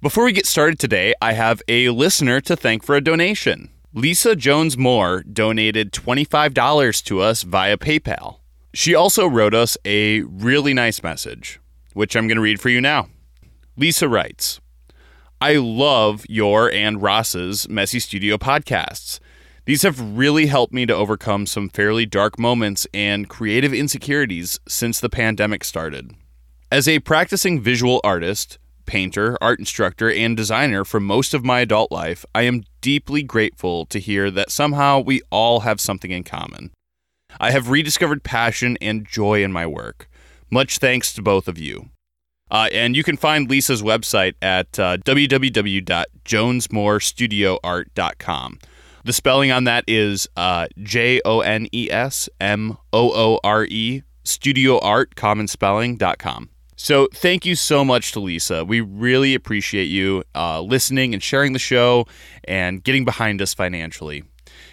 Before we get started today, I have a listener to thank for a donation. Lisa Jones Moore donated $25 to us via PayPal. She also wrote us a really nice message, which I'm going to read for you now. Lisa writes I love your and Ross's Messy Studio podcasts. These have really helped me to overcome some fairly dark moments and creative insecurities since the pandemic started. As a practicing visual artist, painter, art instructor, and designer for most of my adult life, I am deeply grateful to hear that somehow we all have something in common. I have rediscovered passion and joy in my work. Much thanks to both of you. Uh, and you can find Lisa's website at uh, www.jonesmoorestudioart.com. The spelling on that is uh, J O N E S M O O R E, studio art, common spelling.com. So thank you so much to Lisa. We really appreciate you uh, listening and sharing the show and getting behind us financially.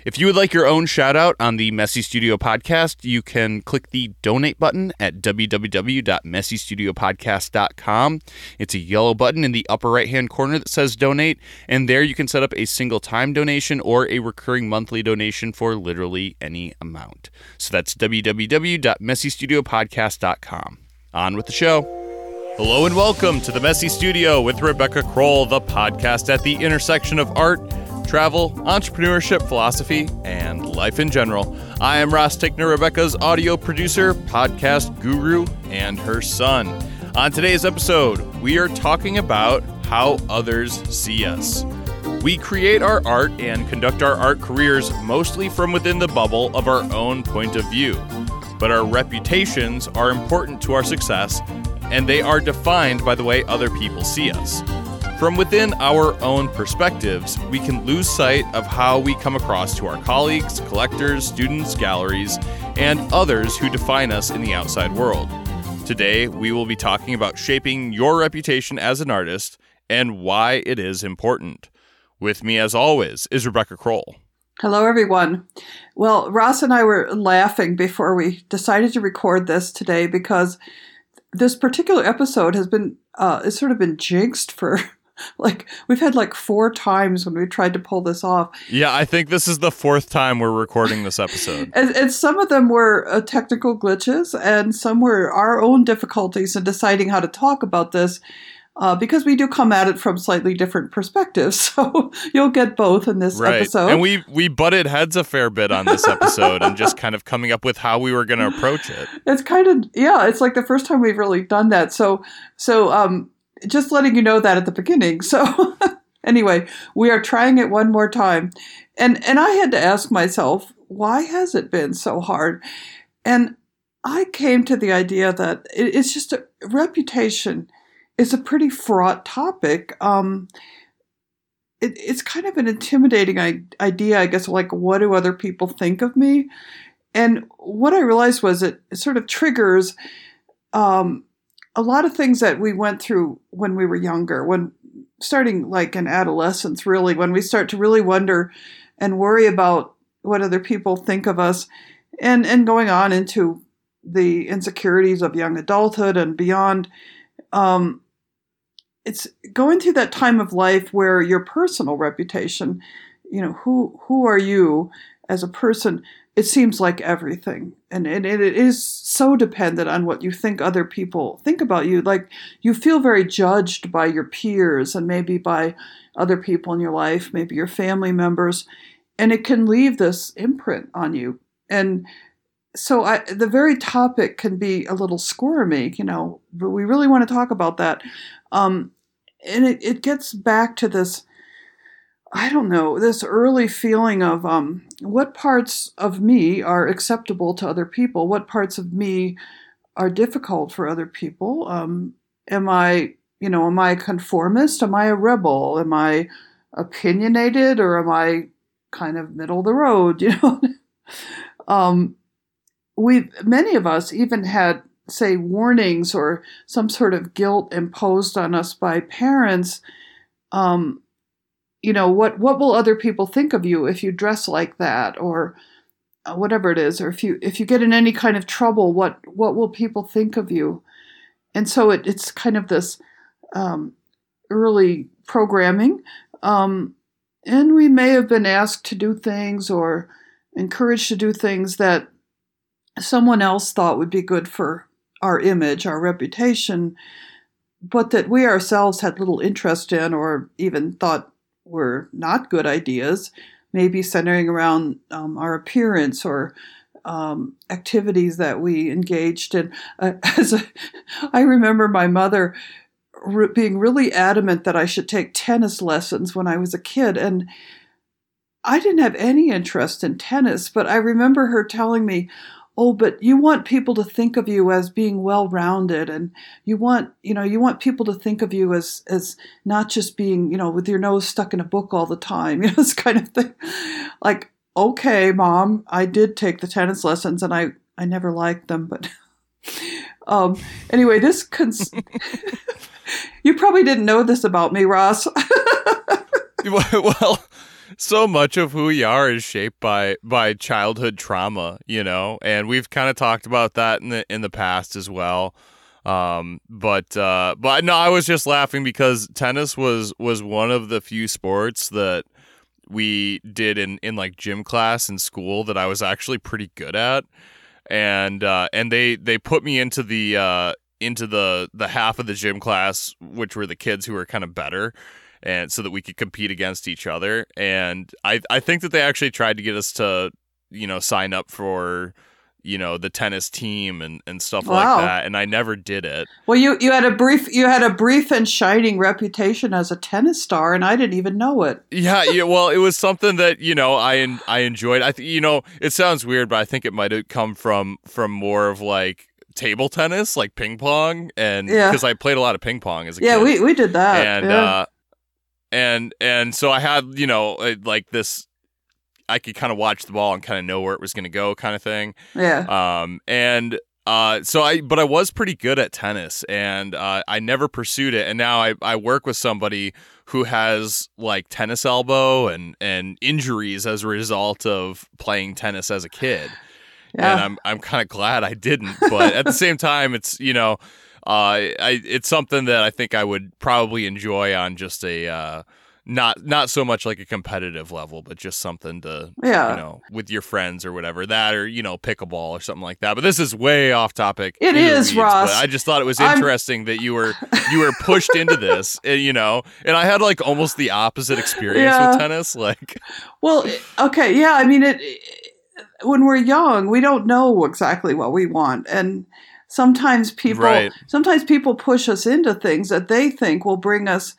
If you would like your own shout out on the Messy Studio podcast, you can click the donate button at www.messystudiopodcast.com. It's a yellow button in the upper right hand corner that says donate, and there you can set up a single time donation or a recurring monthly donation for literally any amount. So that's www.messystudiopodcast.com. On with the show. Hello and welcome to the Messy Studio with Rebecca Crowell, the podcast at the intersection of art, travel, entrepreneurship, philosophy, and life in general. I am Ross Tickner, Rebecca's audio producer, podcast guru, and her son. On today's episode, we are talking about how others see us. We create our art and conduct our art careers mostly from within the bubble of our own point of view but our reputations are important to our success, and they are defined by the way other people see us. From within our own perspectives, we can lose sight of how we come across to our colleagues, collectors, students, galleries, and others who define us in the outside world. Today, we will be talking about shaping your reputation as an artist and why it is important. With me, as always, is Rebecca Crowell. Hello, everyone. Well, Ross and I were laughing before we decided to record this today because this particular episode has been, uh, it's sort of been jinxed for like, we've had like four times when we tried to pull this off. Yeah, I think this is the fourth time we're recording this episode. and, and, some of them were uh, technical glitches, and some were our own difficulties in deciding how to talk about this uh, because we do come at it from slightly different perspectives. So you'll get both in this right. episode. And we we butted heads a fair bit on this episode and just kind of coming up with how we were going to approach it. It's kind of yeah, it's like the first time we've really done that. So so um, just letting you know that at the beginning. So anyway, we are trying it one more time, and and I had to ask myself why has it been so hard, and I came to the idea that it's just a reputation is a pretty fraught topic. Um, it, it's kind of an intimidating idea, I guess, like what do other people think of me? And what I realized was it, sort of triggers um, a lot of things that we went through when we were younger, when starting like in adolescence, really, when we start to really wonder and worry about what other people think of us, and and going on into the insecurities of young adulthood and beyond. Um, it's going through that time of life where your personal reputation, you know, who who are you as a person? It seems like everything, and, and it is so dependent on what you think other people think about you. Like you feel very judged by your peers and maybe by other people in your life, maybe your family members, and it can leave this imprint on you. And so I, the very topic can be a little squirmy, you know, but we really want to talk about that. Um, and it, it gets back to this I don't know, this early feeling of um, what parts of me are acceptable to other people, what parts of me are difficult for other people. Um, am I, you know, am I a conformist? Am I a rebel? Am I opinionated or am I kind of middle of the road? You know, um, we many of us even had say, warnings or some sort of guilt imposed on us by parents, um, you know, what, what will other people think of you if you dress like that or uh, whatever it is, or if you, if you get in any kind of trouble, what, what will people think of you? And so it, it's kind of this, um, early programming. Um, and we may have been asked to do things or encouraged to do things that someone else thought would be good for our image, our reputation, but that we ourselves had little interest in or even thought were not good ideas, maybe centering around um, our appearance or um, activities that we engaged in. Uh, as a, I remember my mother re- being really adamant that I should take tennis lessons when I was a kid, and I didn't have any interest in tennis, but I remember her telling me, oh but you want people to think of you as being well rounded and you want you know you want people to think of you as as not just being you know with your nose stuck in a book all the time you know this kind of thing. Like okay mom i did take the tennis lessons and i i never liked them but um anyway this cons- you probably didn't know this about me ross. Well so much of who we are is shaped by by childhood trauma, you know, and we've kind of talked about that in the in the past as well. Um, but uh, but no, I was just laughing because tennis was was one of the few sports that we did in in like gym class in school that I was actually pretty good at, and uh, and they they put me into the uh, into the the half of the gym class which were the kids who were kind of better and so that we could compete against each other. And I I think that they actually tried to get us to you know sign up for you know the tennis team and, and stuff wow. like that and i never did it well you you had a brief you had a brief and shining reputation as a tennis star and i didn't even know it yeah yeah well it was something that you know i i enjoyed i th- you know it sounds weird but i think it might have come from from more of like table tennis like ping pong and because yeah. i played a lot of ping pong as a yeah kid. we, we did that and yeah. uh and and so I had you know uh, like this I could kind of watch the ball and kind of know where it was going to go kind of thing. Yeah. Um and uh so I but I was pretty good at tennis and uh I never pursued it and now I I work with somebody who has like tennis elbow and and injuries as a result of playing tennis as a kid. Yeah. And I'm I'm kind of glad I didn't, but at the same time it's, you know, I, it's something that I think I would probably enjoy on just a uh, not not so much like a competitive level, but just something to yeah. you know with your friends or whatever that or you know pickleball or something like that. But this is way off topic. It is, weeds, Ross. I just thought it was interesting I'm... that you were you were pushed into this, eh, you know, and I had like almost the opposite experience yeah. with tennis. Like, well, okay, yeah, I mean it. When we're young, we don't know exactly what we want, and sometimes people right. sometimes people push us into things that they think will bring us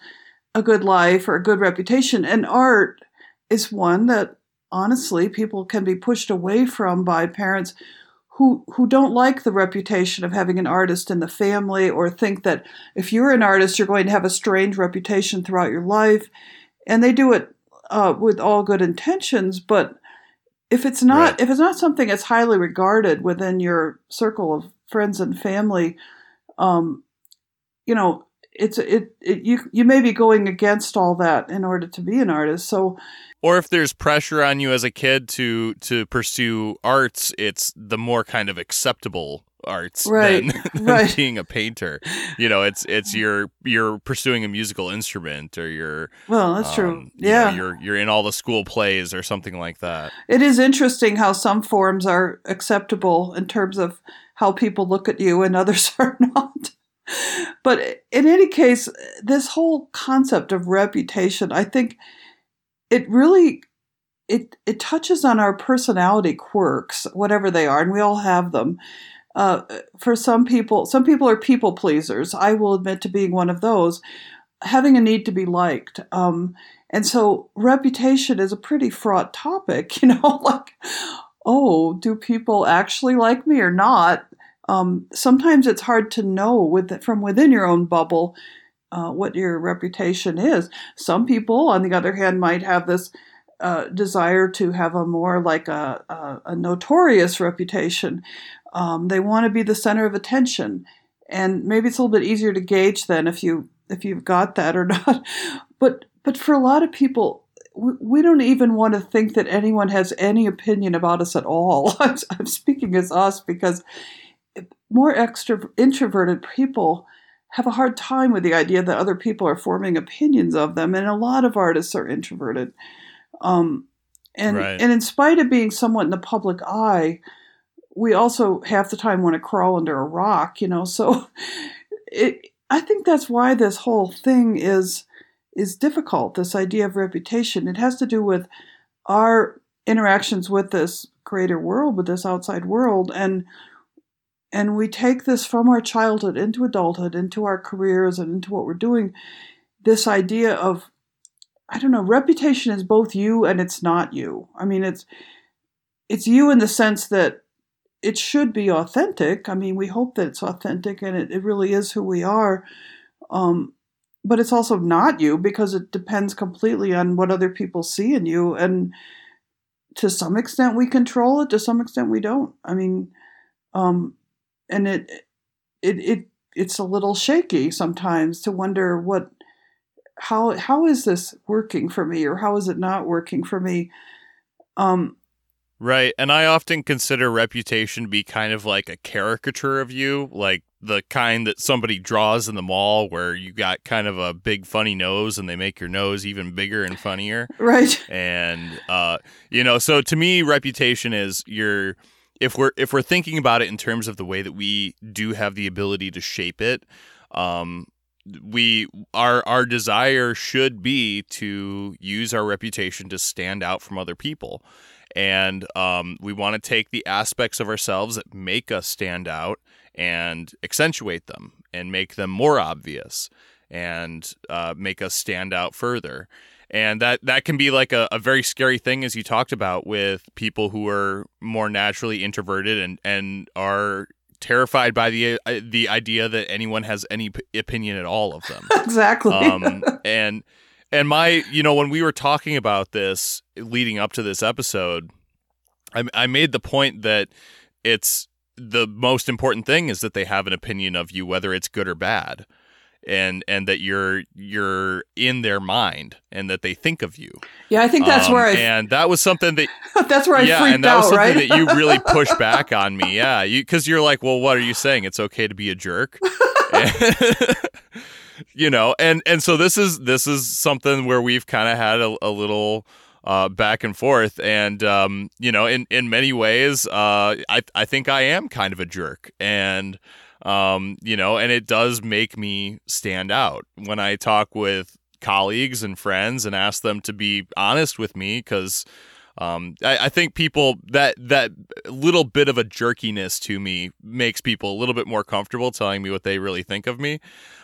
a good life or a good reputation and art is one that honestly people can be pushed away from by parents who who don't like the reputation of having an artist in the family or think that if you're an artist you're going to have a strange reputation throughout your life and they do it uh, with all good intentions but if it's not right. if it's not something that's highly regarded within your circle of friends and family, um, you know, it's it, it you you may be going against all that in order to be an artist. So or if there's pressure on you as a kid to to pursue arts, it's the more kind of acceptable arts right, than, right. being a painter. You know, it's it's you're you're pursuing a musical instrument or you're well, that's um, true. Yeah, you know, you're you're in all the school plays or something like that. It is interesting how some forms are acceptable in terms of how people look at you and others are not. But in any case, this whole concept of reputation, I think it really it it touches on our personality quirks, whatever they are, and we all have them. Uh, for some people, some people are people pleasers. I will admit to being one of those, having a need to be liked. Um, and so reputation is a pretty fraught topic, you know, like, oh, do people actually like me or not? Um, sometimes it's hard to know with, from within your own bubble uh, what your reputation is. Some people, on the other hand, might have this uh, desire to have a more like a, a, a notorious reputation. Um, they want to be the center of attention, and maybe it's a little bit easier to gauge then if you if you've got that or not. But but for a lot of people, we don't even want to think that anyone has any opinion about us at all. I'm, I'm speaking as us because more extra introverted people have a hard time with the idea that other people are forming opinions of them, and a lot of artists are introverted. Um, and Right. and in spite of being somewhat in the public eye, we also half the time want to crawl under a rock, you know. So it I think that's why this whole thing is is difficult, this idea of reputation. It has to do with our interactions with this greater world, with this outside world, and and we take this from our childhood into adulthood, into our careers, and into what we're doing. This idea of, I don't know, reputation is both you and it's not you. I mean, it's it's you in the sense that it should be authentic. I mean, we hope that it's authentic and it, it really is who we are. Um, but it's also not you because it depends completely on what other people see in you. And to some extent, we control it. To some extent, we don't. I mean, um, and it it it it's a little shaky sometimes to wonder what how how is this working for me or how is it not working for me um Right. And I often consider reputation to be kind of like a caricature of you, like the kind that somebody draws in the mall where you got kind of a big funny nose and they make your nose even bigger and funnier. right And uh you know, so to me reputation is your if we're if we're thinking about it in terms of the way that we do have the ability to shape it, um we our our desire should be to use our reputation to stand out from other people and um, we want to take the aspects of ourselves that make us stand out and accentuate them and make them more obvious and uh, make us stand out further. And that that can be like a, a very scary thing as you talked about with people who are more naturally introverted and and are terrified by the uh, the idea that anyone has any p- opinion at all of them. Exactly. Um, and and my you know when we were talking about this leading up to this episode I, I made the point that it's the most important thing is that they have an opinion of you whether it's good or bad and and that you're you're in their mind and that they think of you yeah i think that's Um, where i and that was something that that's where i yeah, freaked and that was out something right that you really pushed back on me. Yeah, you because you're like, well, what are you saying? It's okay to be a jerk, you know. And and so this is this is something where we've kind of had a, a little uh, back and forth, and um, you know, in in many ways, uh, I I think I am kind of a jerk, and um, you know, and it does make me stand out. When I talk with colleagues and friends and ask them to be honest with me because um, I, I think people that that little bit of a jerkiness to me makes people a little bit more comfortable telling me what they really think of me.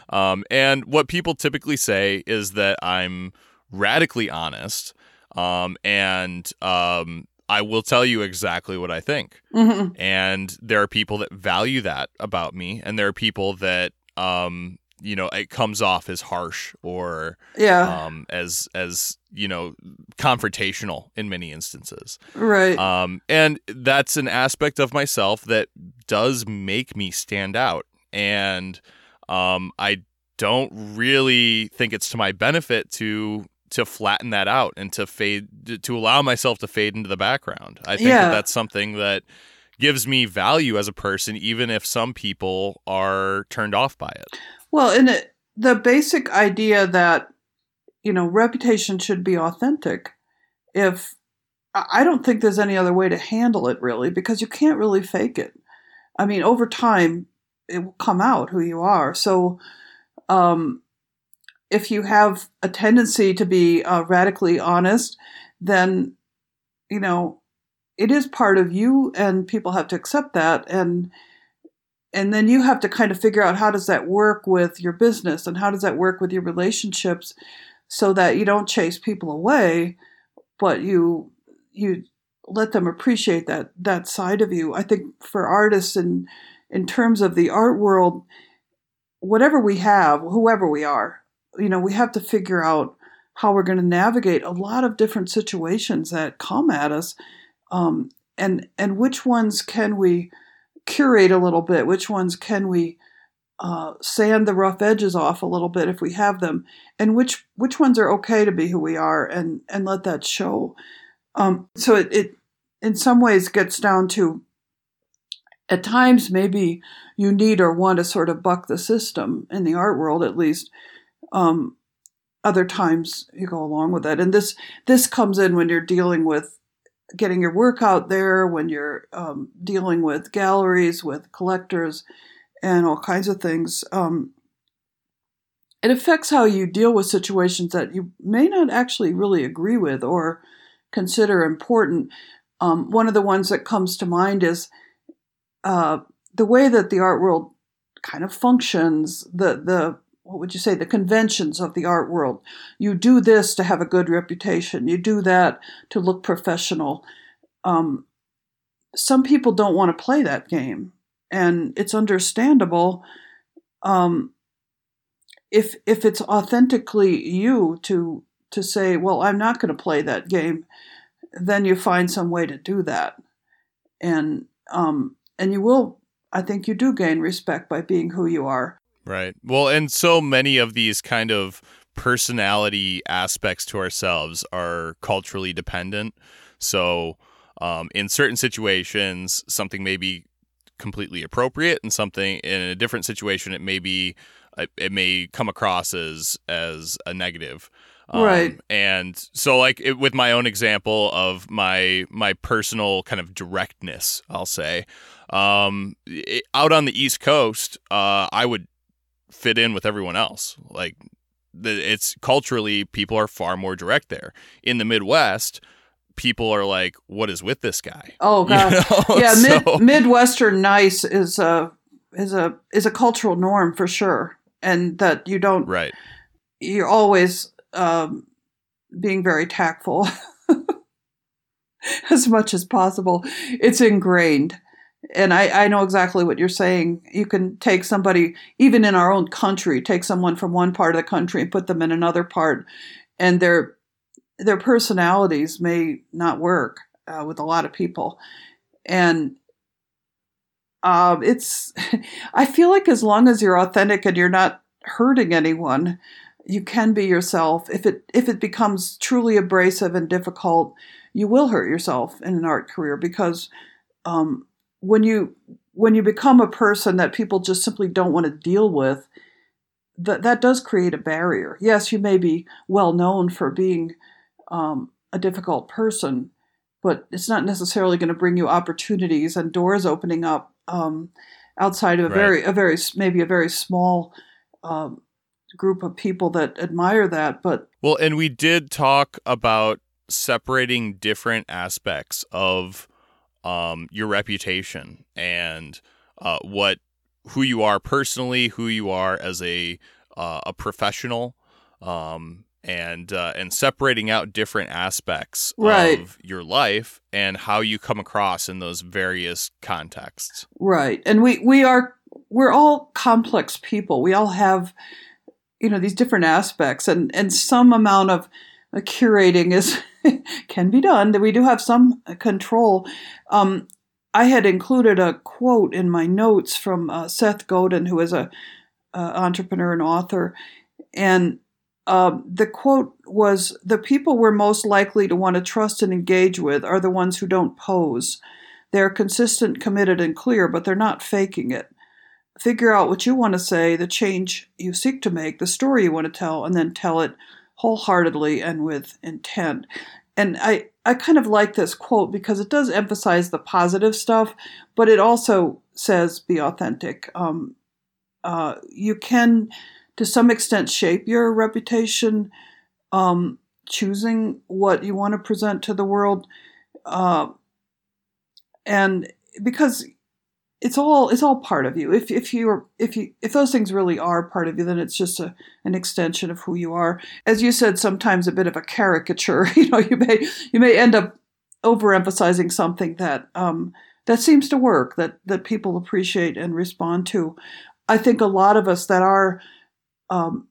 Um, and what people typically say is that I'm radically honest, um, and um, I will tell you exactly what I think. Mhm. And there are people that value that about me, and there are people that um, you know it comes off as harsh or yeah um, as as you know confrontational in many instances right um, and that's an aspect of myself that does make me stand out and um, i don't really think it's to my benefit to to flatten that out and to fade to allow myself to fade into the background i think Yeah. that that's something that gives me value as a person even if some people are turned off by it Well, and it, the basic idea that you know reputation should be authentic. If I I don't think there's any other way to handle it really, because you can't really fake it. I mean, over time, it will come out who you are. So, um, if you have a tendency to be uh, radically honest, then you know it is part of you, and people have to accept that. And and then you have to kind of figure out how does that work with your business and how does that work with your relationships so that you don't chase people away but you you let them appreciate that that side of you. I think for artists and in terms of the art world whatever we have whoever we are you know we have to figure out how we're going to navigate a lot of different situations that come at us um, and and which ones can we curate a little bit which ones can we uh, sand the rough edges off a little bit if we have them and which which ones are okay to be who we are and and let that show. Um, so it, it in some ways gets down to at times maybe you need or want to sort of buck the system in the art world at least um, other times you go along with it and this this comes in when you're dealing with getting your work out there when you're um, dealing with galleries with collectors and all kinds of things. Um, it affects how you deal with situations that you may not actually really agree with or consider important. Um, one of the ones that comes to mind is uh, the way that the art world kind of functions, the the what would you say the conventions of the art world. You do this to have a good reputation. You do that to look professional. Um, some people don't want to play that game, and it's understandable. Um, if if it's authentically you to to say, well, I'm not going to play that game, then you find some way to do that, and um, and you will I think you do gain respect by being who you are. Right. Well, and so many of these kind of personality aspects to ourselves are culturally dependent. So, um, in certain situations, something may be completely appropriate, and something in a different situation, it may be uh, it may come across as as a negative. Um, right. And so, like it, with my own example of my my personal kind of directness, I'll say, um, it, out on the East Coast, uh, I would fit in with everyone else. Like it's culturally, people are far more direct there. In the Midwest, people are like, "What is with this guy?" Oh god, you know? yeah. so, Midwestern nice is a is a is a cultural norm for sure, and that you don't right. You're always um, being very tactful as much as possible. It's ingrained and I, I know exactly what you're saying. You can take somebody, even in our own country, take someone from one part of the country and put them in another part, and their their personalities may not work uh, with a lot of people, and um, it's. I feel like as long as you're authentic and you're not hurting anyone, you can be yourself. If it if it becomes truly abrasive and difficult, you will hurt yourself in an art career because. Um, when you when you become a person that people just simply don't want to deal with, that that does create a barrier. Yes, you may be well known for being um, a difficult person, but it's not necessarily going to bring you opportunities and doors opening up um, outside of a right. very a very maybe a very small um, group of people that admire that. But well, and we did talk about separating different aspects of um, your reputation and uh, what who you are personally, who you are as a uh, a professional, um, and uh, and separating out different aspects right. of your life and how you come across in those various contexts. Right, and we we are we're all complex people. We all have you know these different aspects, and and some amount of curating is can be done. We do have some control. Um, I had included a quote in my notes from uh, Seth Godin, who is a entrepreneur and author, and uh, the quote was: "The people we're most likely to want to trust and engage with are the ones who don't pose. They're consistent, committed, and clear, but they're not faking it." Figure out what you want to say, the change you seek to make, the story you want to tell, and then tell it wholeheartedly and with intent. And I, I kind of like this quote because it does emphasize the positive stuff, but it also says be authentic. Um, uh, you can, to some extent, shape your reputation, um, choosing what you want to present to the world. Uh, and because it's all it's all part of you. If if you if you if those things really are part of you, then it's just a an extension of who you are. As you said, sometimes a bit of a caricature. You know, you may you may end up overemphasizing something that um, that seems to work that that people appreciate and respond to. I think a lot of us that are um,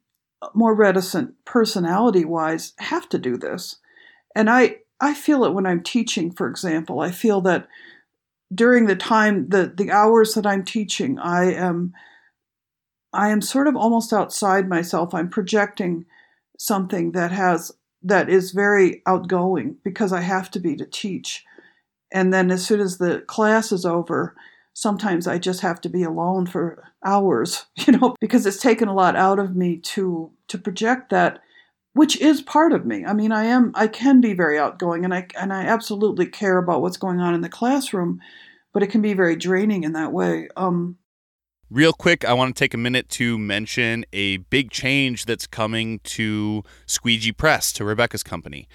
more reticent personality wise have to do this, and I I feel it when I'm teaching. For example, I feel that during the time the the hours that I'm teaching, I am I am sort of almost outside myself. I'm projecting something that has that is very outgoing because I have to be to teach. And then as soon as the class is over, sometimes I just have to be alone for hours, you know, because it's taken a lot out of me to to project that which is part of me. I mean, I am I can be very outgoing and I and I absolutely care about what's going on in the classroom, but it can be very draining in that way. Um Real quick, I want to take a minute to mention a big change that's coming to Squeegee Press, to Rebecca's company.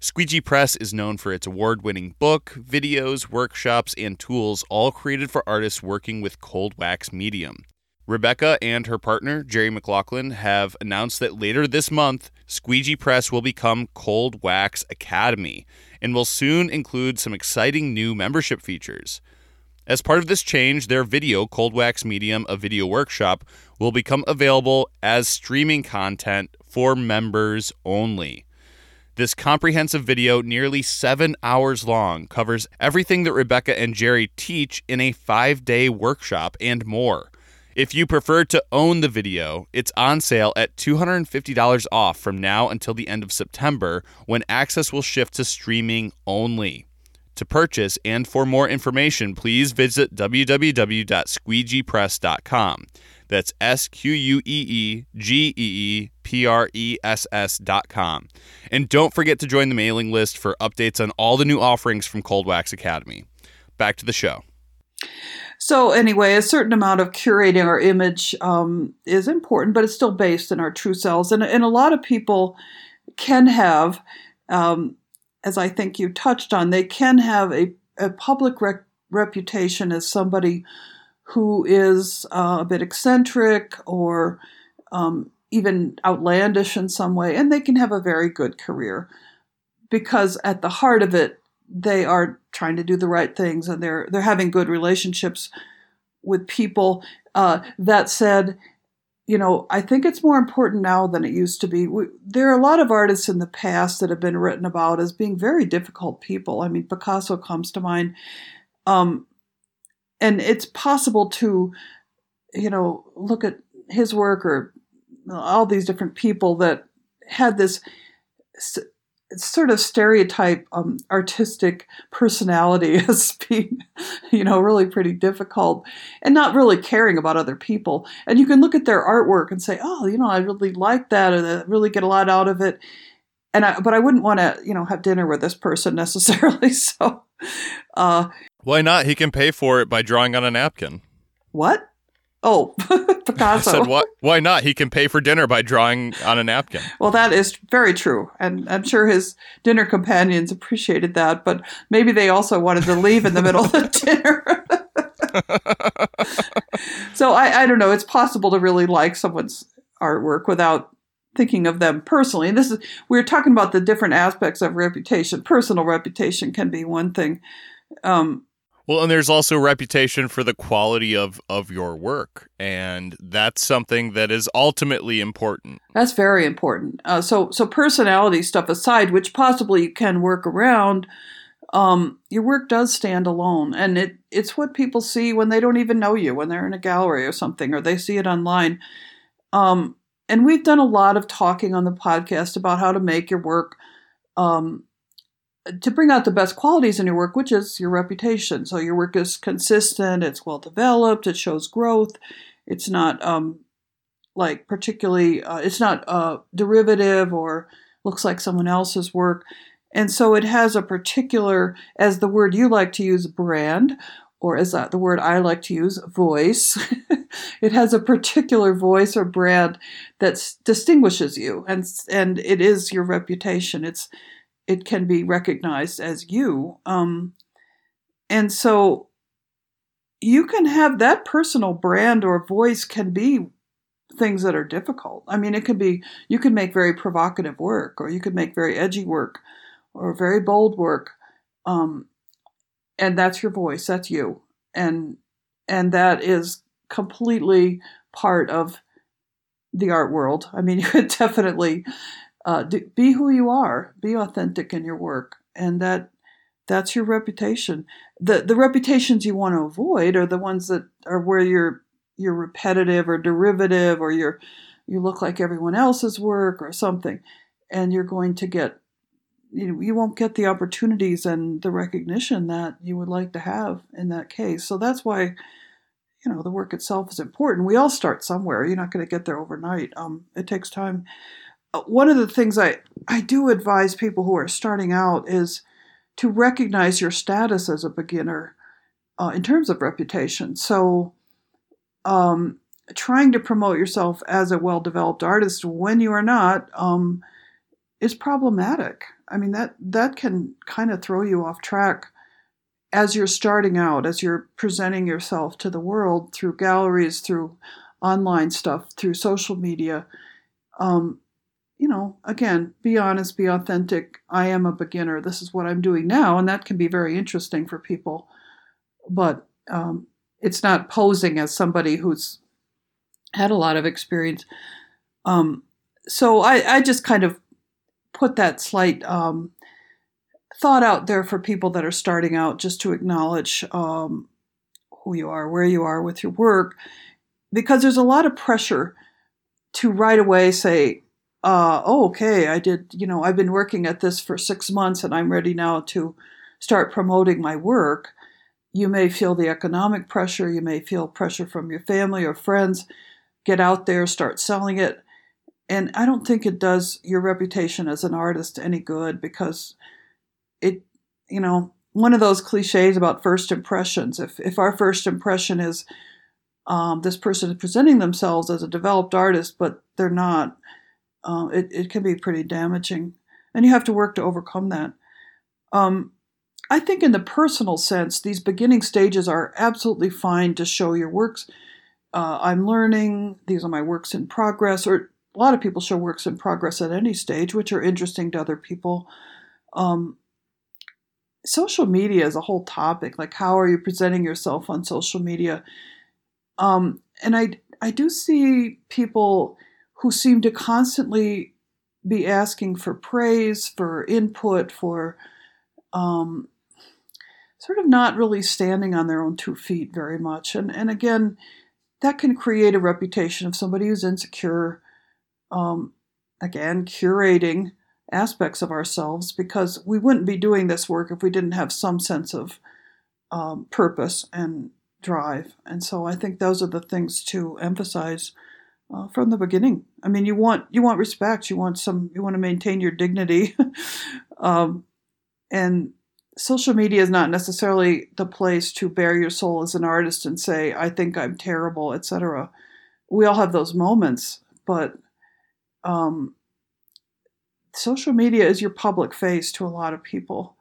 Squeegee Press is known for its award winning book, videos, workshops, and tools, all created for artists working with cold wax medium. Rebecca and her partner, Jerry McLaughlin, have announced that later this month, Squeegee Press will become Cold Wax Academy and will soon include some exciting new membership features. As part of this change, their video, Cold Wax Medium, a video workshop, will become available as streaming content for members only. This comprehensive video, nearly seven hours long, covers everything that Rebecca and Jerry teach in a five day workshop and more. If you prefer to own the video, it's on sale at $250 off from now until the end of September when access will shift to streaming only. To purchase and for more information, please visit www.squeegeepress.com. That's S Q U E E G E E P R E S S dot com. And don't forget to join the mailing list for updates on all the new offerings from Cold Wax Academy. Back to the show. So, anyway, a certain amount of curating our image um, is important, but it's still based in our true selves. And, and a lot of people can have, um, as I think you touched on, they can have a, a public rec- reputation as somebody who is uh, a bit eccentric or um, even outlandish in some way, and they can have a very good career because at the heart of it, they are trying to do the right things and they're they're having good relationships with people. Uh, that said, you know, I think it's more important now than it used to be. We, there are a lot of artists in the past that have been written about as being very difficult people. I mean, Picasso comes to mind. Um, and it's possible to, you know, look at his work or all these different people that had this sort of stereotype um, artistic personality as being, you know, really pretty difficult and not really caring about other people. And you can look at their artwork and say, oh, you know, I really like that or I really get a lot out of it. And I, but I wouldn't want to, you know, have dinner with this person necessarily. So, uh, why not? He can pay for it by drawing on a napkin. What? Oh, Picasso. I said, why, why not? He can pay for dinner by drawing on a napkin. Well, that is very true. And I'm sure his dinner companions appreciated that, but maybe they also wanted to leave in the middle of the dinner. so I, I don't know. It's possible to really like someone's artwork without thinking of them personally. And this is, we are talking about the different aspects of reputation. Personal reputation can be one thing. Um, well, and there's also reputation for the quality of of your work, and that's something that is ultimately important. That's very important. Uh, so, so personality stuff aside, which possibly you can work around, um, your work does stand alone, and it it's what people see when they don't even know you, when they're in a gallery or something, or they see it online. Um, and we've done a lot of talking on the podcast about how to make your work um, to bring out the best qualities in your work, which is your reputation. So your work is consistent, it's well developed, it shows growth, it's not um, like particularly, uh, it's not uh, derivative or looks like someone else's work. And so it has a particular, as the word you like to use, brand, or as the word I like to use, voice. it has a particular voice or brand that distinguishes you, and and it is your reputation. It's it can be recognized as you. Um, and so you can have that personal brand or voice can be things that are difficult. I mean, it could be you can make very provocative work, or you could make very edgy work, or very bold work, um, and that's your voice. That's you, and and that is completely part of the art world. I mean, you could definitely uh, do, be who you are. Be authentic in your work, and that that's your reputation. the The reputations you want to avoid are the ones that are where you're you're repetitive or derivative, or you're you look like everyone else's work or something, and you're going to get you, you won't get the opportunities and the recognition that you would like to have in that case. So that's why, you know, the work itself is important. We all start somewhere. You're not going to get there overnight. Um, it takes time. One of the things I, I do advise people who are starting out is to recognize your status as a beginner uh, in terms of reputation. So, um, trying to promote yourself as a well developed artist when you are not um, is problematic. I mean that that can kind of throw you off track as you're starting out, as you're presenting yourself to the world through galleries, through online stuff, through social media. Um, you know, again, be honest, be authentic. I am a beginner. This is what I'm doing now, and that can be very interesting for people. But um, it's not posing as somebody who's had a lot of experience. Um, so I, I just kind of put that slight um, thought out there for people that are starting out just to acknowledge um, who you are, where you are with your work, because there's a lot of pressure to right away say, uh, oh, okay, I did, you know, I've been working at this for six months and I'm ready now to start promoting my work. You may feel the economic pressure, you may feel pressure from your family or friends. Get out there, start selling it. And I don't think it does your reputation as an artist any good because it, you know, one of those cliches about first impressions. If if our first impression is um, this person is presenting themselves as a developed artist, but they're not, uh, it it can be pretty damaging, and you have to work to overcome that. Um, I think, in the personal sense, these beginning stages are absolutely fine to show your works. Uh, I'm learning. These are my works in progress, or a lot of people show works in progress at any stage, which are interesting to other people. Um, social media is a whole topic. Like, how are you presenting yourself on social media? Um, and I, I do see people who seem to constantly be asking for praise, for input, for um, sort of not really standing on their own two feet very much. And, and again, that can create a reputation of somebody who's insecure, um, again, curating aspects of ourselves because we wouldn't be doing this work if we didn't have some sense of um, purpose and drive. And so I think those are the things to emphasize uh, from the beginning. I mean, you want you want respect. You want some. You want to maintain your dignity, um, and social media is not necessarily the place to bare your soul as an artist and say, "I think I'm terrible," etc. We all have those moments, but um, social media is your public face to a lot of people.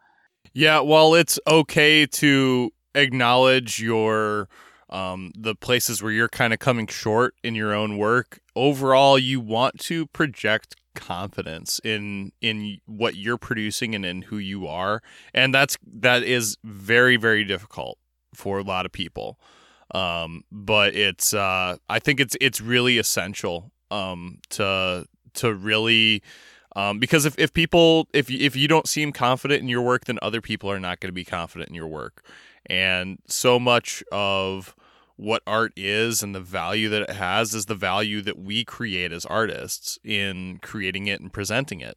Yeah, while it's okay to acknowledge your um, the places where you're kind of coming short in your own work, overall, you want to project confidence in in what you're producing and in who you are, and that's that is very very difficult for a lot of people. Um, but it's uh, I think it's it's really essential um, to to really um, because if, if people if if you don't seem confident in your work then other people are not going to be confident in your work and so much of what art is and the value that it has is the value that we create as artists in creating it and presenting it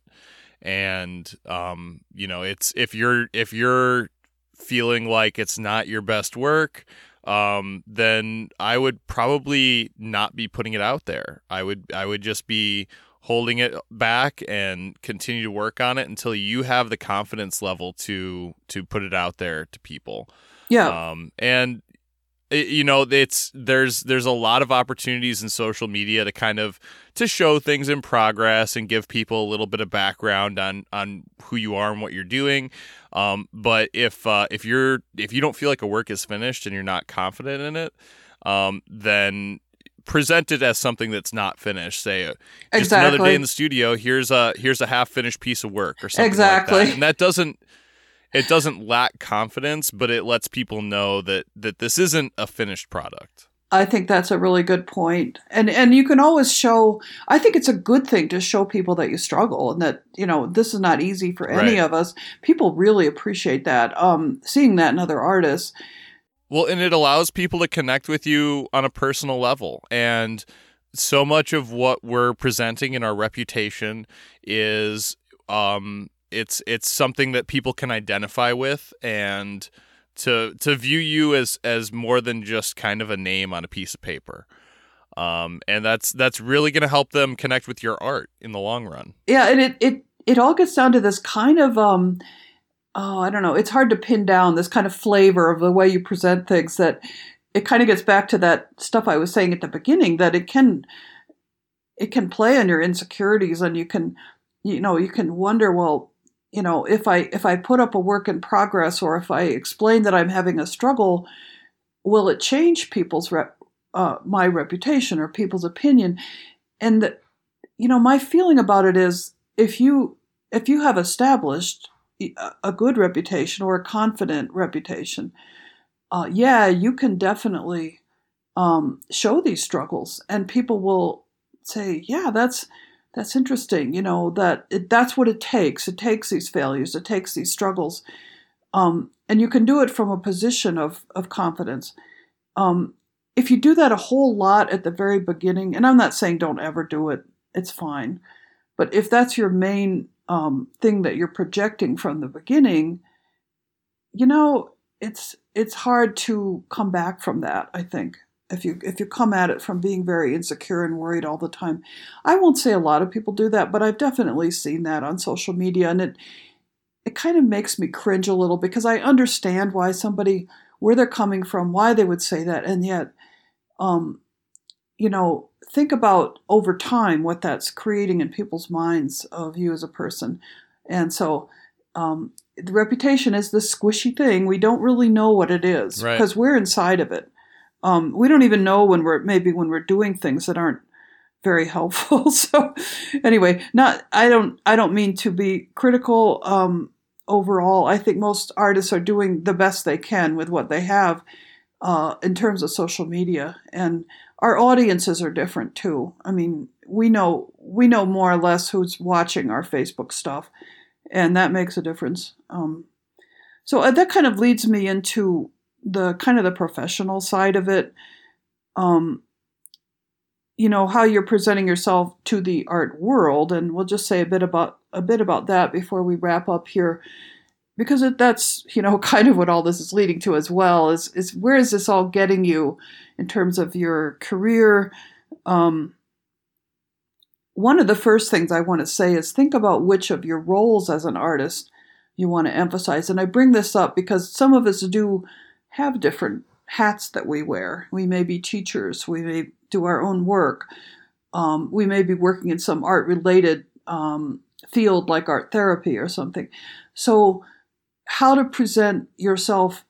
and um, you know it's if you're if you're feeling like it's not your best work um, then I would probably not be putting it out there. I would I would just be holding it back and continue to work on it until you have the confidence level to to put it out there to people. Yeah. Um, and you know, it's there's there's a lot of opportunities in social media to kind of to show things in progress and give people a little bit of background on on who you are and what you're doing. Um, but if uh, if you're if you don't feel like a work is finished and you're not confident in it, um, then present it as something that's not finished. Say, uh, just exactly. another day in the studio. Here's a here's a half finished piece of work or something exactly. like that. And that doesn't it doesn't lack confidence, but it lets people know that that this isn't a finished product. I think that's a really good point. And and you can always show I think it's a good thing to show people that you struggle and that, you know, this is not easy for any right. of us. People really appreciate that. Um seeing that in other artists well, and it allows people to connect with you on a personal level. And so much of what we're presenting in our reputation is um, it's it's something that people can identify with and to to view you as as more than just kind of a name on a piece of paper. Um, and that's that's really going to help them connect with your art in the long run. Yeah, and it it it all gets down to this kind of um oh, I don't know, it's hard to pin down this kind of flavor of the way you present things that it kind of gets back to that stuff I was saying at the beginning that it can it can play on your insecurities and you can you know you can wonder well you know if i if i put up a work in progress or if i explain that i'm having a struggle will it change people's rep, uh, my reputation or people's opinion? And the, you know my feeling about it is if you if you have established a good reputation or a confident reputation uh, yeah you can definitely um, show these struggles and people will say yeah that's that's interesting. You know that it, that's what it takes. It takes these failures. It takes these struggles, um, and you can do it from a position of of confidence. Um, if you do that a whole lot at the very beginning, and I'm not saying don't ever do it. It's fine, but if that's your main um, thing that you're projecting from the beginning, you know it's it's hard to come back from that. I think if you if you come at it from being very insecure and worried all the time. I won't say a lot of people do that, but I've definitely seen that on social media and it it kind of makes me cringe a little because I understand why somebody where they're coming from, why they would say that and yet um you know, think about over time what that's creating in people's minds of you as a person. And so um, the reputation is this squishy thing. We don't really know what it is because right. we're inside of it. Um, we don't even know when we're maybe when we're doing things that aren't very helpful. so anyway, not I don't I don't mean to be critical um, overall. I think most artists are doing the best they can with what they have uh, in terms of social media, and our audiences are different too. I mean, we know we know more or less who's watching our Facebook stuff, and that makes a difference. Um, so uh, that kind of leads me into the kind of the professional side of it um you know how you're presenting yourself to the art world and we'll just say a bit about a bit about that before we wrap up here because it, that's you know kind of what all this is leading to as well is is where is this all getting you in terms of your career? Um, one of the first things i want to say is think about which of your roles as an artist you want to emphasize and i bring this up because some of us do have different hats that we wear. We may be teachers, we may do our own work, um, we may be working in some art related um, field like art therapy or something. So, how to present yourself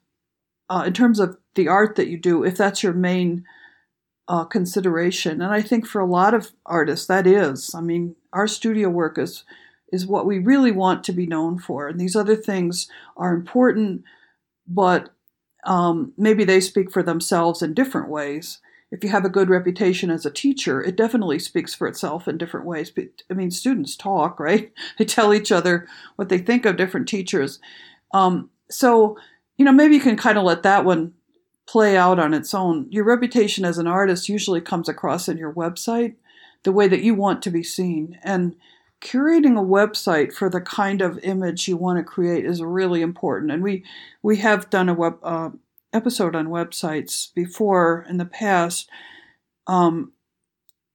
uh, in terms of the art that you do, if that's your main uh, consideration. And I think for a lot of artists, that is. I mean, our studio work is is what we really want to be known for, and these other things are important, but um, maybe they speak for themselves in different ways. If you have a good reputation as a teacher, it definitely speaks for itself in different ways. I mean, students talk, right? They tell each other what they think of different teachers. Um, so, you know, maybe you can kind of let that one play out on its own. Your reputation as an artist usually comes across in your website the way that you want to be seen. And curating a website for the kind of image you want to create is really important. And we we have done a web uh, episode on websites before in the past, um,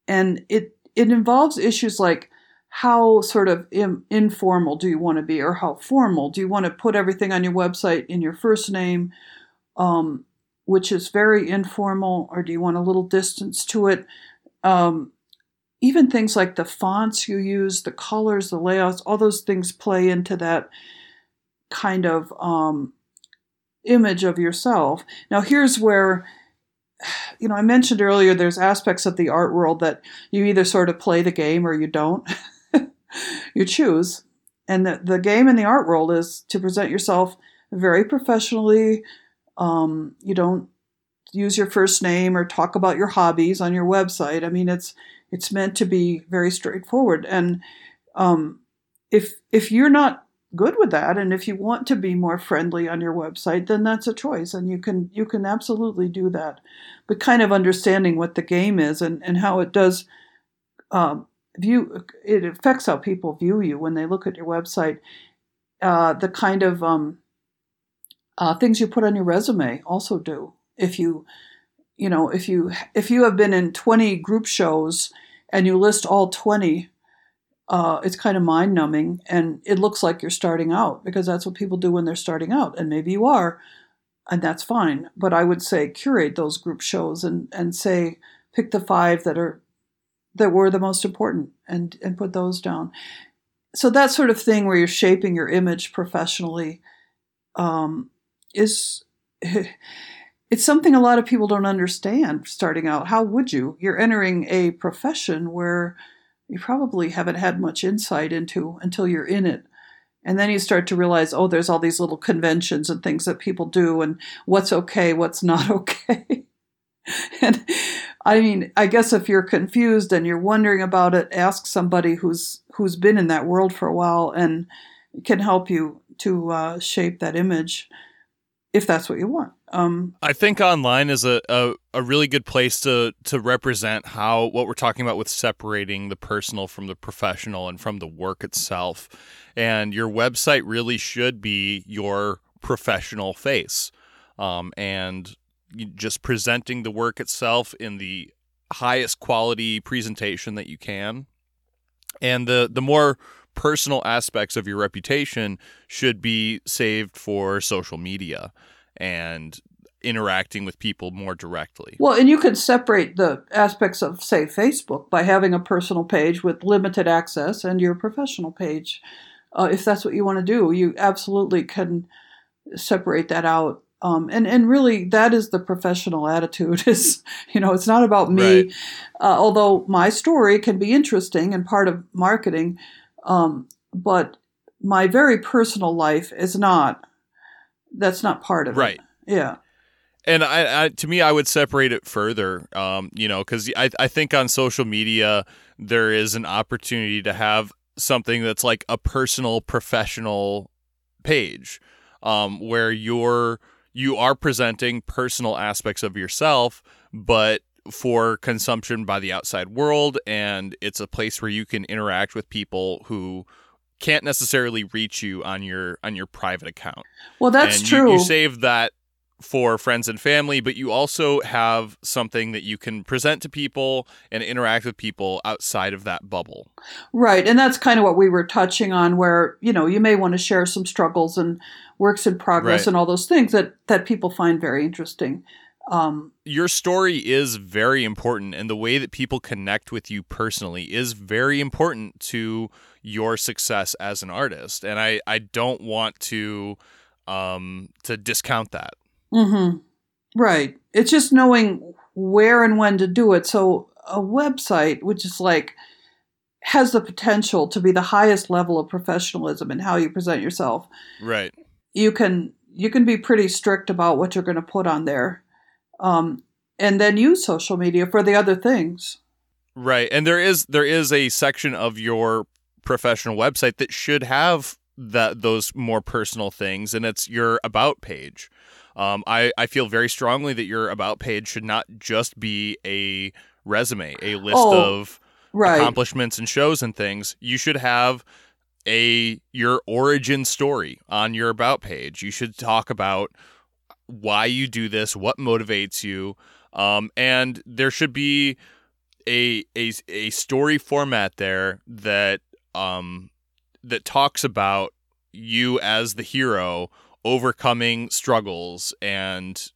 and it it involves issues like how sort of Im- informal do you want to be, or how formal do you want to put everything on your website in your first name, um, which is very informal, or do you want a little distance to it? Um, even things like the fonts you use, the colors, the layouts, all those things play into that kind of um, image of yourself. Now, here's where, you know, I mentioned earlier there's aspects of the art world that you either sort of play the game or you don't. you choose. And the, the game in the art world is to present yourself very professionally. Um, you don't use your first name or talk about your hobbies on your website. I mean, it's it's meant to be very straightforward. And um, if if you're not good with that, and if you want to be more friendly on your website, then that's a choice, and you can you can absolutely do that. But kind of understanding what the game is and and how it does. Um, view it affects how people view you when they look at your website uh, the kind of um, uh, things you put on your resume also do. If you, you know, if you if you have been in twenty group shows and you list all twenty, uh, it's kind of mind numbing, and it looks like you're starting out because that's what people do when they're starting out, and maybe you are, and that's fine. But I would say curate those group shows and and say pick the five that are that were the most important and and put those down. So that sort of thing where you're shaping your image professionally um, is it's something a lot of people don't understand starting out. How would you? You're entering a profession where you probably haven't had much insight into until you're in it. And then you start to realize, oh, there's all these little conventions and things that people do, and what's okay, what's not okay. and I mean, I guess if you're confused and you're wondering about it, ask somebody who's who's been in that world for a while and can help you to uh, shape that image if that's what you want. Um, I think online is a, a, a, really good place to to represent how what we're talking about with separating the personal from the professional and from the work itself. And your website really should be your professional face. Um, and just presenting the work itself in the highest quality presentation that you can. And the the more personal aspects of your reputation should be saved for social media and interacting with people more directly. Well, and you could separate the aspects of, say, Facebook by having a personal page with limited access and your professional page. Uh, if that's what you want to do, you absolutely can separate that out. Um, and and really, that is the professional attitude. Is you know, it's not about me. Right. Uh, although my story can be interesting and part of marketing, um, but my very personal life is not. That's not part of right. it. Right. Yeah. And I, I, to me, I would separate it further. Um, you know, because I, I think on social media there is an opportunity to have something that's like a personal, professional page, um, where you're you are presenting personal aspects of yourself, but for consumption by the outside world and it's a place where you can interact with people who can't necessarily reach you on your on your private account. Well, that's and true. You, you save that for friends and family, but you also have something that you can present to people and interact with people outside of that bubble. Right. And that's kind of what we were touching on where, you know, you may want to share some struggles and works in progress right. and all those things that that people find very interesting. Um, Your story is very important, and the way that people connect with you personally is very important to your success as an artist. And I, I don't want to um, to discount that. Mm-hmm. Right. It's just knowing where and when to do it. So a website, which is like has the potential to be the highest level of professionalism in how you present yourself. Right. You can you can be pretty strict about what you're going to put on there um, and then use social media for the other things. Right, and there is there is a section of your professional website that should have that those more personal things, and it's your about page. Um, I I feel very strongly that your about page should not just be a resume, a list oh, of right. accomplishments and shows and things. You should have a your origin story on your about page. You should talk about why you do this, what motivates you, um, and there should be a a a story format there that um that talks about you as the hero overcoming struggles and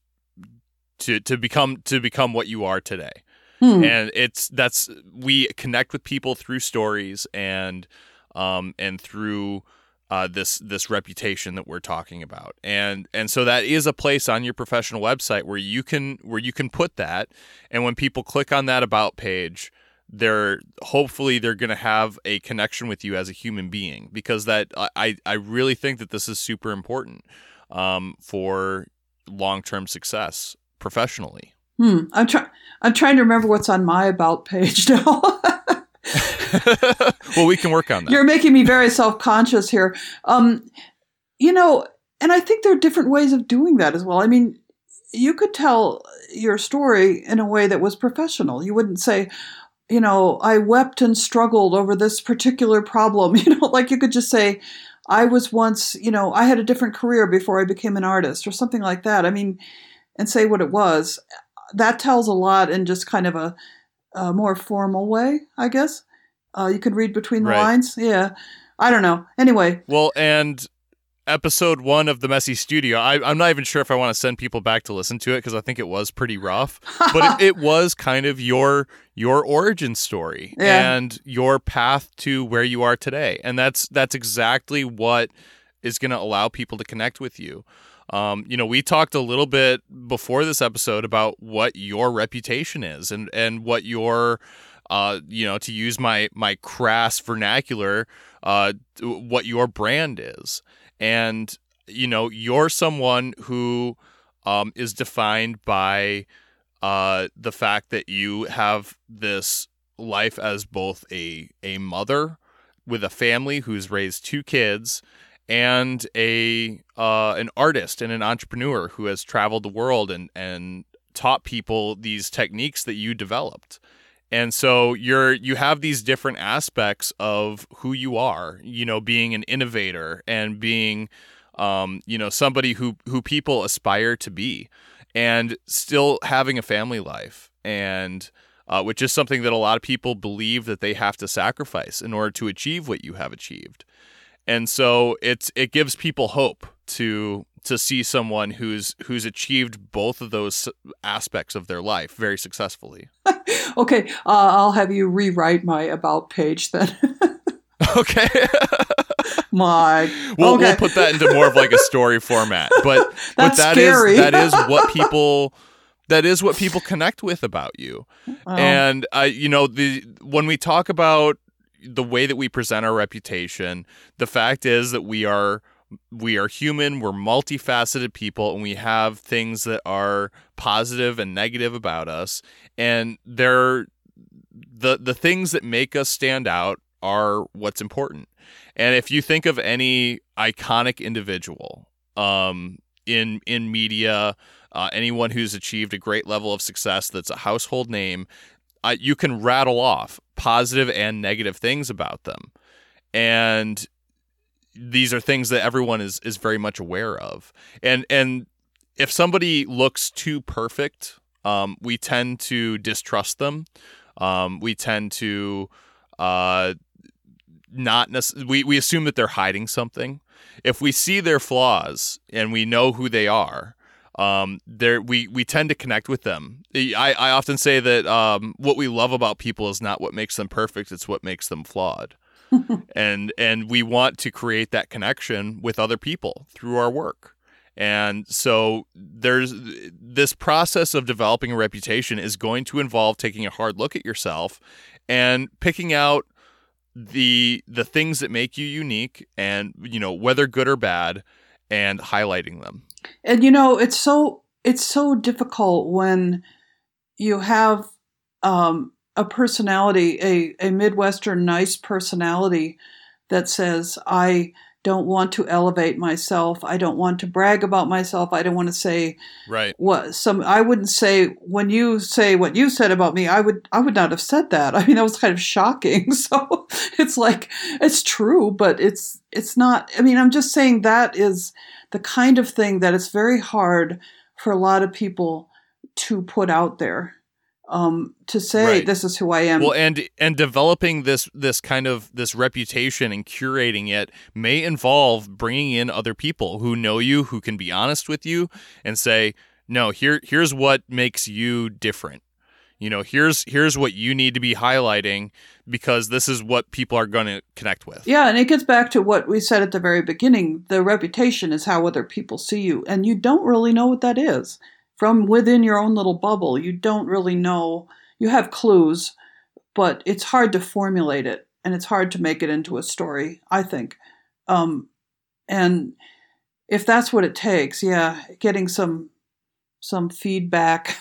to to become to become what you are today. Hmm. And it's that's we connect with people through stories and um and through uh, this this reputation that we're talking about and and so that is a place on your professional website where you can where you can put that and when people click on that about page they're hopefully they're going to have a connection with you as a human being because that I I really think that this is super important um, for long term success professionally. Hmm. I'm trying. I'm trying to remember what's on my about page now. well, we can work on that. You're making me very self conscious here. Um, you know, and I think there are different ways of doing that as well. I mean, you could tell your story in a way that was professional. You wouldn't say, you know, I wept and struggled over this particular problem. You know, like you could just say, I was once, you know, I had a different career before I became an artist or something like that. I mean, and say what it was. That tells a lot in just kind of a, a more formal way, I guess. Uh, you could read between the Right. lines. Yeah. I don't know. Anyway, Well, and episode one of the Messy Studio, I, I'm not even sure if I want to send people back to listen to it because I think it was pretty rough. but it, it was kind of your your origin story Yeah. and your path to where you are today, and that's that's exactly what is going to allow people to connect with you. Um, you know, we talked a little bit before this episode about what your reputation is and and what your uh, you know, to use my my crass vernacular, uh, what your brand is, and you know, you're someone who um, is defined by uh, the fact that you have this life as both a a mother with a family who's raised two kids and a uh, an artist and an entrepreneur who has traveled the world and and taught people these techniques that you developed. And so you're you have these different aspects of who you are, you know, being an innovator and being um, you know, somebody who who people aspire to be and still having a family life and uh, which is something that a lot of people believe that they have to sacrifice in order to achieve what you have achieved. And so it's it gives people hope to to see someone who's who's achieved both of those aspects of their life very successfully. okay, uh, I'll have you rewrite my about page then. Okay. my. we'll, okay. we'll put that into more of like a story format. But but That's that is that is what people that is what people connect with about you. Oh, And uh, you know, the when we talk about the way that we present our reputation, the fact is that we are we are human, we're multifaceted people, and we have things that are positive and negative about us. And they're the the things that make us stand out are what's important. And if you think of any iconic individual um, in in media, uh, anyone who's achieved a great level of success that's a household name, uh, you can rattle off positive and negative things about them, and these are things that everyone is is very much aware of. And and if somebody looks too perfect, um, we tend to distrust them. Um, we tend to uh, not necess- we we assume that they're hiding something. If we see their flaws and we know who they are, um, there we we tend to connect with them. I, I often say that um, what we love about people is not what makes them perfect; it's what makes them flawed. and and we want to create that connection with other people through our work. And so there's this process of developing a reputation is going to involve taking a hard look at yourself and picking out the the things that make you unique and you know whether good or bad and highlighting them. and you know it's so it's so difficult when you have um, a personality a, a midwestern nice personality that says i don't want to elevate myself. I don't want to brag about myself. I don't want to say Right. what some i wouldn't say when you say what you said about me i would i would not have said that. I mean that was kind of shocking. So it's like it's true but it's it's not i mean i'm just saying that is the kind of thing that it's very hard for a lot of people to put out there um, to say Right. this is who i am Well, and and developing this this kind of this reputation and curating it may involve bringing in other people who know you, who can be honest with you, and say, "No, here here's what makes you different. You know, here's here's what you need to be highlighting because this is what people are going to connect with." Yeah, and it gets back to what we said at the very beginning. The reputation is how other people see you, and you don't really know what that is. From within your own little bubble, you don't really know. You have clues, but it's hard to formulate it, and it's hard to make it into a story, I think. Um, and if that's what it takes, yeah, getting some some feedback.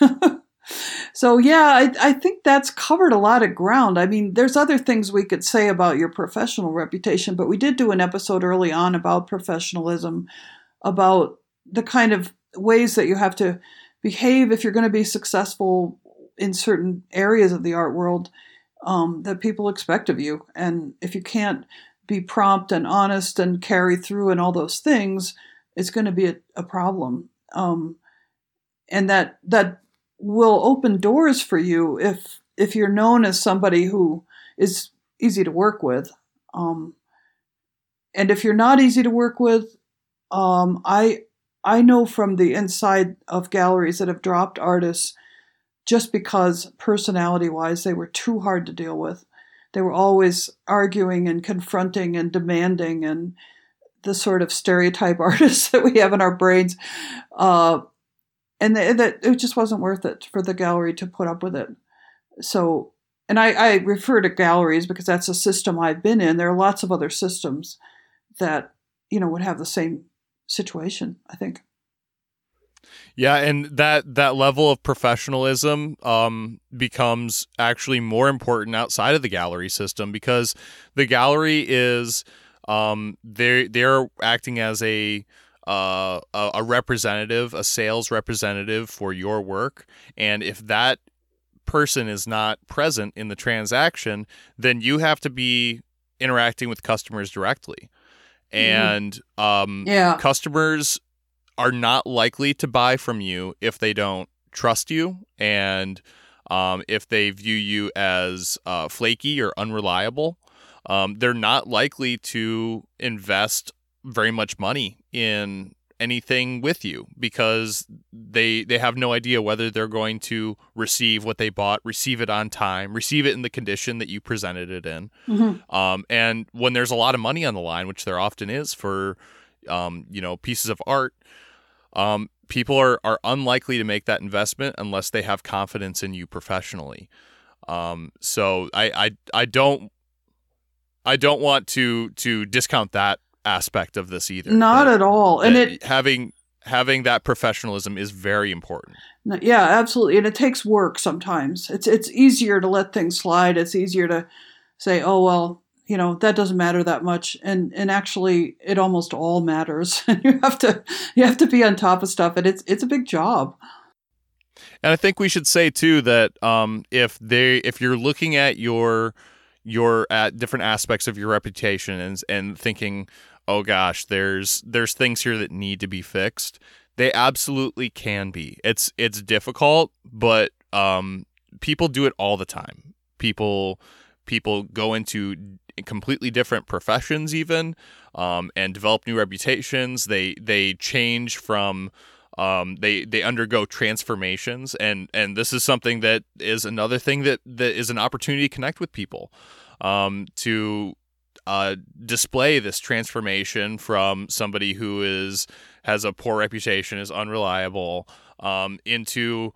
so yeah, I, I think that's covered a lot of ground. I mean, there's other things we could say about your professional reputation, but we did do an episode early on about professionalism, about the kind of ways that you have to behave if you're going to be successful in certain areas of the art world um, that people expect of you. And if you can't be prompt and honest and carry through and all those things, it's going to be a, a problem. Um, and that that will open doors for you if if you're known as somebody who is easy to work with. Um, and if you're not easy to work with, um, I I know from the inside of galleries that have dropped artists just because personality wise they were too hard to deal with. They were always arguing and confronting and demanding and the sort of stereotype artists that we have in our brains. Uh, and that it just wasn't worth it for the gallery to put up with it. So, and I, I refer to galleries because that's a system I've been in. There are lots of other systems that you know would have the same situation. I think. Yeah, and that that level of professionalism um, becomes actually more important outside of the gallery system because the gallery is um, they they're acting as a uh, a representative, a sales representative for your work, and if that person is not present in the transaction, then you have to be interacting with customers directly. Mm-hmm. And um, yeah. customers are not likely to buy from you if they don't trust you and um, if they view you as uh, flaky or unreliable. Um, they're not likely to invest very much money in anything with you because they they have no idea whether they're going to receive what they bought, receive it on time, receive it in the condition that you presented it in. Mm-hmm. Um, and when there's a lot of money on the line, which there often is for um, you know pieces of art, um, people are are unlikely to make that investment unless they have confidence in you professionally. Um, so I, I I don't I don't want to to discount that aspect of this either. Not that, at all. And it having having that professionalism is very important. Yeah, absolutely. And it takes work sometimes. It's it's easier to let things slide. It's easier to say, "Oh, well, you know, that doesn't matter that much." And and actually it almost all matters. you have to you have to be on top of stuff and it's it's a big job. And I think we should say too that um, if they if you're looking at your your at different aspects of your reputation and and thinking oh gosh, there's there's things here that need to be fixed. They absolutely can be. It's it's difficult, but um, people do it all the time. People people go into completely different professions even um, and develop new reputations. They they change from um, they they undergo transformations and and this is something that is another thing that that is an opportunity to connect with people um, to uh, display this transformation from somebody who is has a poor reputation, is unreliable, um, into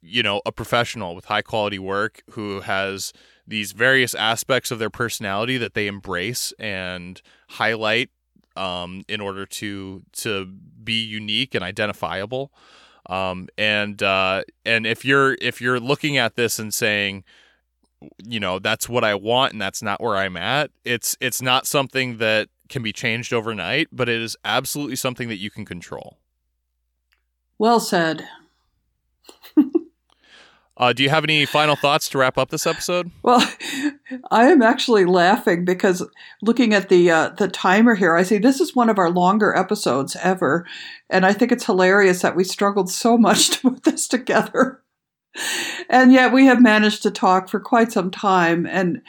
you know a professional with high quality work who has these various aspects of their personality that they embrace and highlight um, in order to to be unique and identifiable. Um, and uh, and if you're if you're looking at this and saying, you know that's what I want and that's not where I'm at. It's it's not something that can be changed overnight, but it is absolutely something that you can control. Well said. uh, do you have any final thoughts to wrap up this episode? Well, I am actually laughing because looking at the uh, the timer here, I see this is one of our longer episodes ever, and I think it's hilarious that we struggled so much to put this together and yet we have managed to talk for quite some time and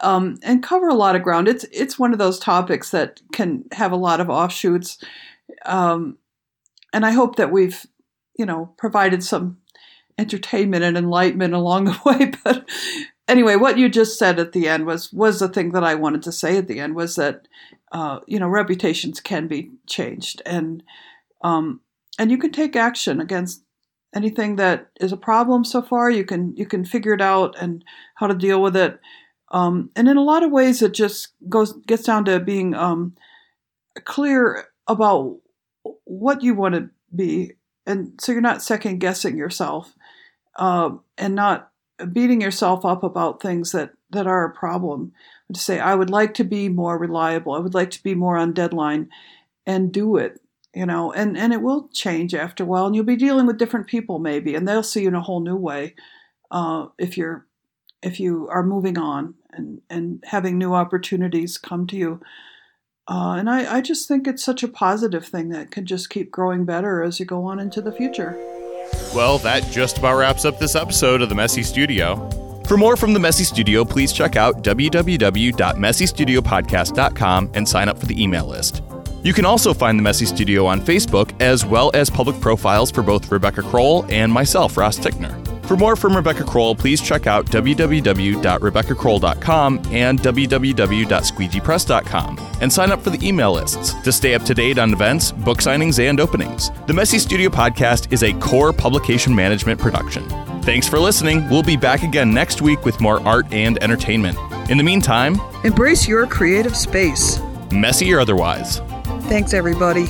um, and cover a lot of ground. It's it's one of those topics that can have a lot of offshoots, um, and I hope that we've you know provided some entertainment and enlightenment along the way. But anyway, what you just said at the end was was the thing that I wanted to say at the end was that uh, you know reputations can be changed and um, and you can take action against anything that is a problem so far you can you can figure it out and how to deal with it. Um, and in a lot of ways it just goes gets down to being um, clear about what you want to be. And so you're not second guessing yourself uh, and not beating yourself up about things that that are a problem. To say i would like to be more reliable. I would like to be more on deadline and do it you know, and, and it will change after a while, and you'll be dealing with different people maybe, and they'll see you in a whole new way uh, if you're if you are moving on and, and having new opportunities come to you. Uh, and I, I just think it's such a positive thing that can just keep growing better as you go on into the future. Well, that just about wraps up this episode of the Messy Studio. For more from the Messy Studio, please check out www.messystudiopodcast.com and sign up for the email list. You can also find the Messy Studio on Facebook, as well as public profiles for both Rebecca Crowell and myself, Ross Tickner. For more from Rebecca Crowell, please check out www.rebeccacrowell.com and www.squeegeepress.com and sign up for the email lists to stay up to date on events, book signings, and openings. The Messy Studio podcast is a core publication management production. Thanks for listening. We'll be back again next week with more art and entertainment. In the meantime, embrace your creative space, messy or otherwise. Thanks, everybody.